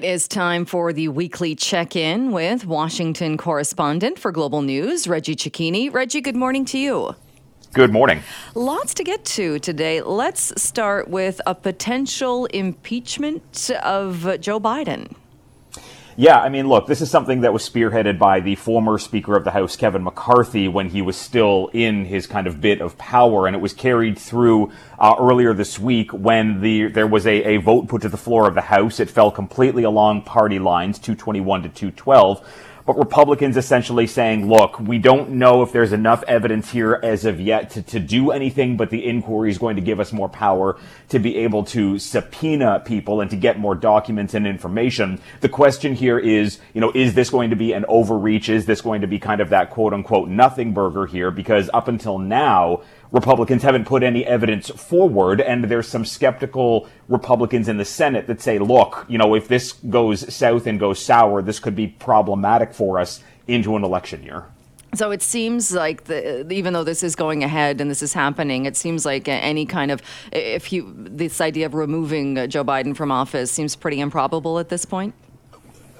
It is time for the weekly check in with Washington correspondent for Global News, Reggie Cecchini. Reggie, good morning to you. Good morning. Lots to get to today. Let's start with a potential impeachment of Joe Biden. Yeah, I mean, look, this is something that was spearheaded by the former Speaker of the House, Kevin McCarthy, when he was still in his kind of bit of power, and it was carried through uh, earlier this week when the there was a, a vote put to the floor of the House. It fell completely along party lines, 221 to 212 but Republicans essentially saying, look, we don't know if there's enough evidence here as of yet to, to do anything, but the inquiry is going to give us more power to be able to subpoena people and to get more documents and information. The question here is, you know, is this going to be an overreach? Is this going to be kind of that quote unquote nothing burger here? Because up until now, Republicans haven't put any evidence forward, and there's some skeptical Republicans in the Senate that say, look, you know, if this goes south and goes sour, this could be problematic for us into an election year. So it seems like the, even though this is going ahead and this is happening, it seems like any kind of if you this idea of removing Joe Biden from office seems pretty improbable at this point.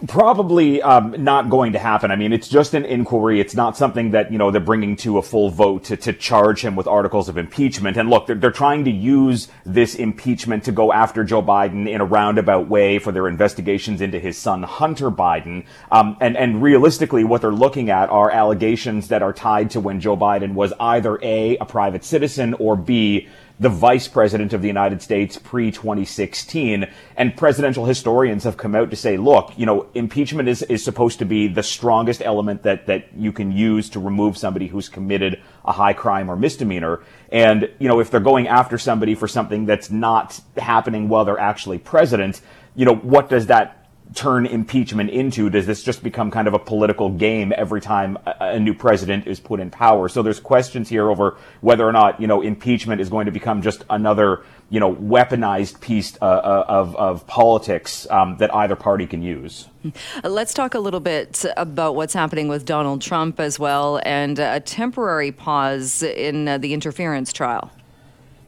Probably um, not going to happen. I mean, it's just an inquiry. It's not something that you know they're bringing to a full vote to, to charge him with articles of impeachment. And look, they're, they're trying to use this impeachment to go after Joe Biden in a roundabout way for their investigations into his son Hunter Biden. Um, and and realistically, what they're looking at are allegations that are tied to when Joe Biden was either a a private citizen or b the vice president of the United States pre 2016. And presidential historians have come out to say, look, you know, impeachment is, is supposed to be the strongest element that, that you can use to remove somebody who's committed a high crime or misdemeanor. And, you know, if they're going after somebody for something that's not happening while they're actually president, you know, what does that turn impeachment into? Does this just become kind of a political game every time a, a, new president is put in power? So there's questions here over whether or not, you know, impeachment is going to become just another, you know, weaponized piece uh, uh of, of politics um, that either party can use. Let's talk a little bit about what's happening with Donald Trump as well and a temporary pause in uh, the interference trial.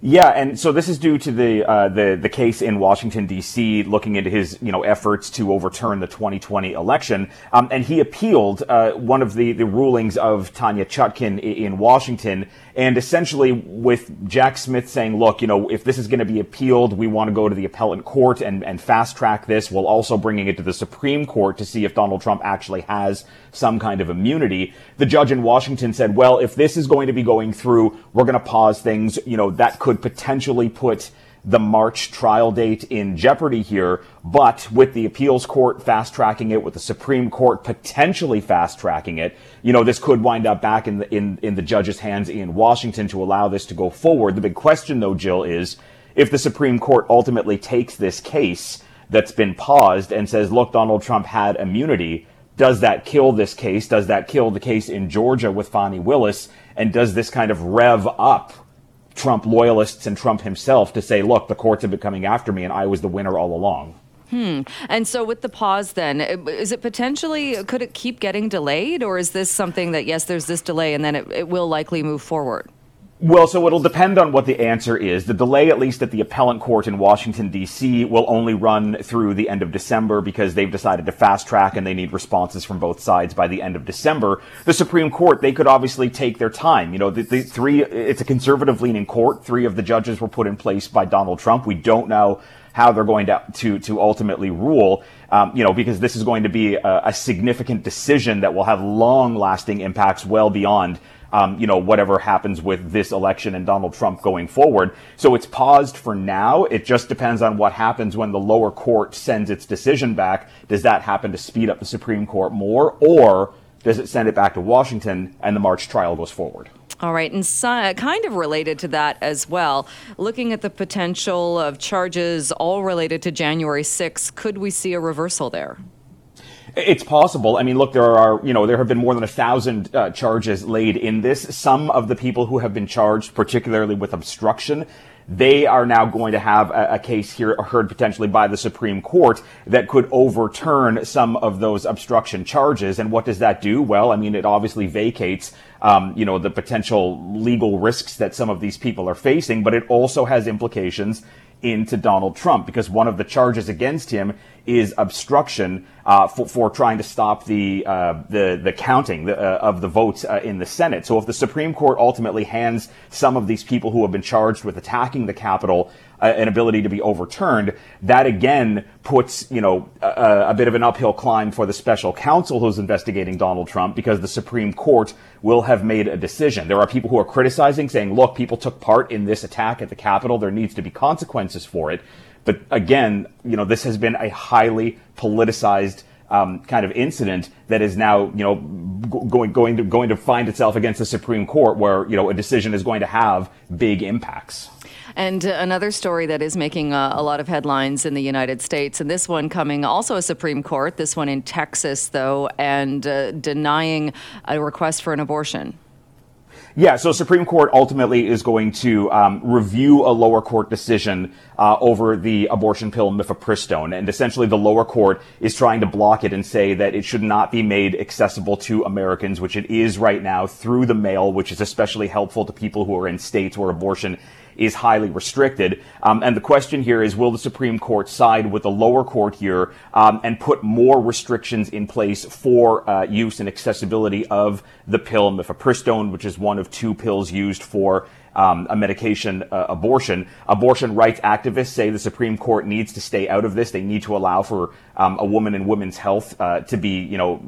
Yeah, and so this is due to the uh, the the case in Washington D.C. looking into his you know efforts to overturn the 2020 election, um, and he appealed uh, one of the the rulings of Tanya Chutkan in Washington, and essentially with Jack Smith saying, look, you know, if this is going to be appealed, we want to go to the appellate court and and fast track this, while also bringing it to the Supreme Court to see if Donald Trump actually has some kind of immunity. The judge in Washington said, well, if this is going to be going through, we're going to pause things. You know, that could could potentially put the March trial date in jeopardy here, but with the appeals court fast tracking it, with the Supreme Court potentially fast tracking it, you know, this could wind up back in the, in, in the judge's hands in Washington to allow this to go forward. The big question though, Jill, is if the Supreme Court ultimately takes this case that's been paused and says, look, Donald Trump had immunity, does that kill this case? Does that kill the case in Georgia with Fani Willis? And does this kind of rev up Trump loyalists and Trump himself to say, look, the courts have been coming after me and I was the winner all along. Hmm. And so, with the pause, then, is it potentially, could it keep getting delayed? Or is this something that, yes, there's this delay and then it, it will likely move forward? Well, so it'll depend on what the answer is. The delay, at least at the appellant court in Washington, D.C., will only run through the end of December because they've decided to fast track and they need responses from both sides by the end of December. The Supreme Court, they could obviously take their time. You know, the, the three, it's a conservative leaning court. Three of the judges were put in place by Donald Trump. We don't know how they're going to to, to ultimately rule. Um, you know, because this is going to be a, a significant decision that will have long lasting impacts well beyond um, you know, whatever happens with this election and Donald Trump going forward. So it's paused for now. It just depends on what happens when the lower court sends its decision back. Does that happen to speed up the Supreme Court more, or does it send it back to Washington and the March trial goes forward? All right, and so, kind of related to that as well, looking at the potential of charges all related to January 6th, could we see a reversal there? It's possible. I mean, look, there are, you know, there have been more than a thousand uh, charges laid in this. Some of the people who have been charged, particularly with obstruction, they are now going to have a, a, case here heard potentially by the Supreme Court that could overturn some of those obstruction charges. And what does that do? Well, I mean, it obviously vacates, um, you know, the potential legal risks that some of these people are facing, but it also has implications into Donald Trump because one of the charges against him is obstruction uh, for, for trying to stop the uh, the the counting the, uh, of the votes uh, in the Senate. So if the Supreme Court ultimately hands some of these people who have been charged with attacking the Capitol an ability to be overturned, that again puts you know a, a bit of an uphill climb for the special counsel who's investigating Donald Trump because the Supreme Court will have made a decision. There are people who are criticizing, saying, "Look, people took part in this attack at the Capitol. There needs to be consequences for it." But again, you know, this has been a highly politicized um, kind of incident that is now, you know, going going to going to find itself against the Supreme Court, where you know a decision is going to have big impacts. And uh, another story that is making uh, a lot of headlines in the United States, and this one coming also a Supreme Court, this one in Texas, though, and uh, denying a request for an abortion. Yeah, so Supreme Court ultimately is going to um, review a lower court decision uh, over the abortion pill mifepristone, and essentially the lower court is trying to block it and say that it should not be made accessible to Americans, which it is right now through the mail, which is especially helpful to people who are in states where abortion is highly restricted. Um, and the question here is, will the Supreme Court side with the lower court here um, and put more restrictions in place for uh, use and accessibility of the pill mifepristone, which is one of two pills used for um, a medication uh, abortion. Abortion rights activists say the Supreme Court needs to stay out of this. They need to allow for um, a woman and women's health uh, to be, you know,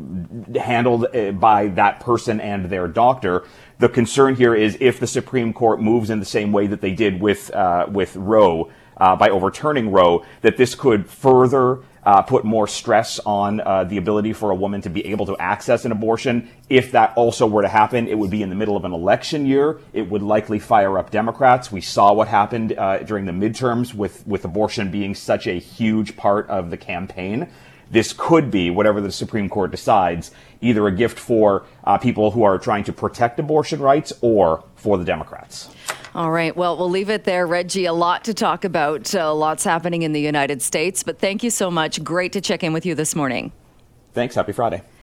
handled uh, by that person and their doctor. The concern here is if the Supreme Court moves in the same way that they did with uh, with Roe uh, by overturning Roe, that this could further uh, put more stress on uh, the ability for a woman to be able to access an abortion. If that also were to happen, it would be in the middle of an election year. It would likely fire up Democrats. We saw what happened uh, during the midterms with, with abortion being such a huge part of the campaign. This could be, whatever the Supreme Court decides, either a gift for uh, people who are trying to protect abortion rights or for the Democrats. All right. Well, we'll leave it there. Reggie, a lot to talk about. Uh, lots happening in the United States. But thank you so much. Great to check in with you this morning. Thanks. Happy Friday.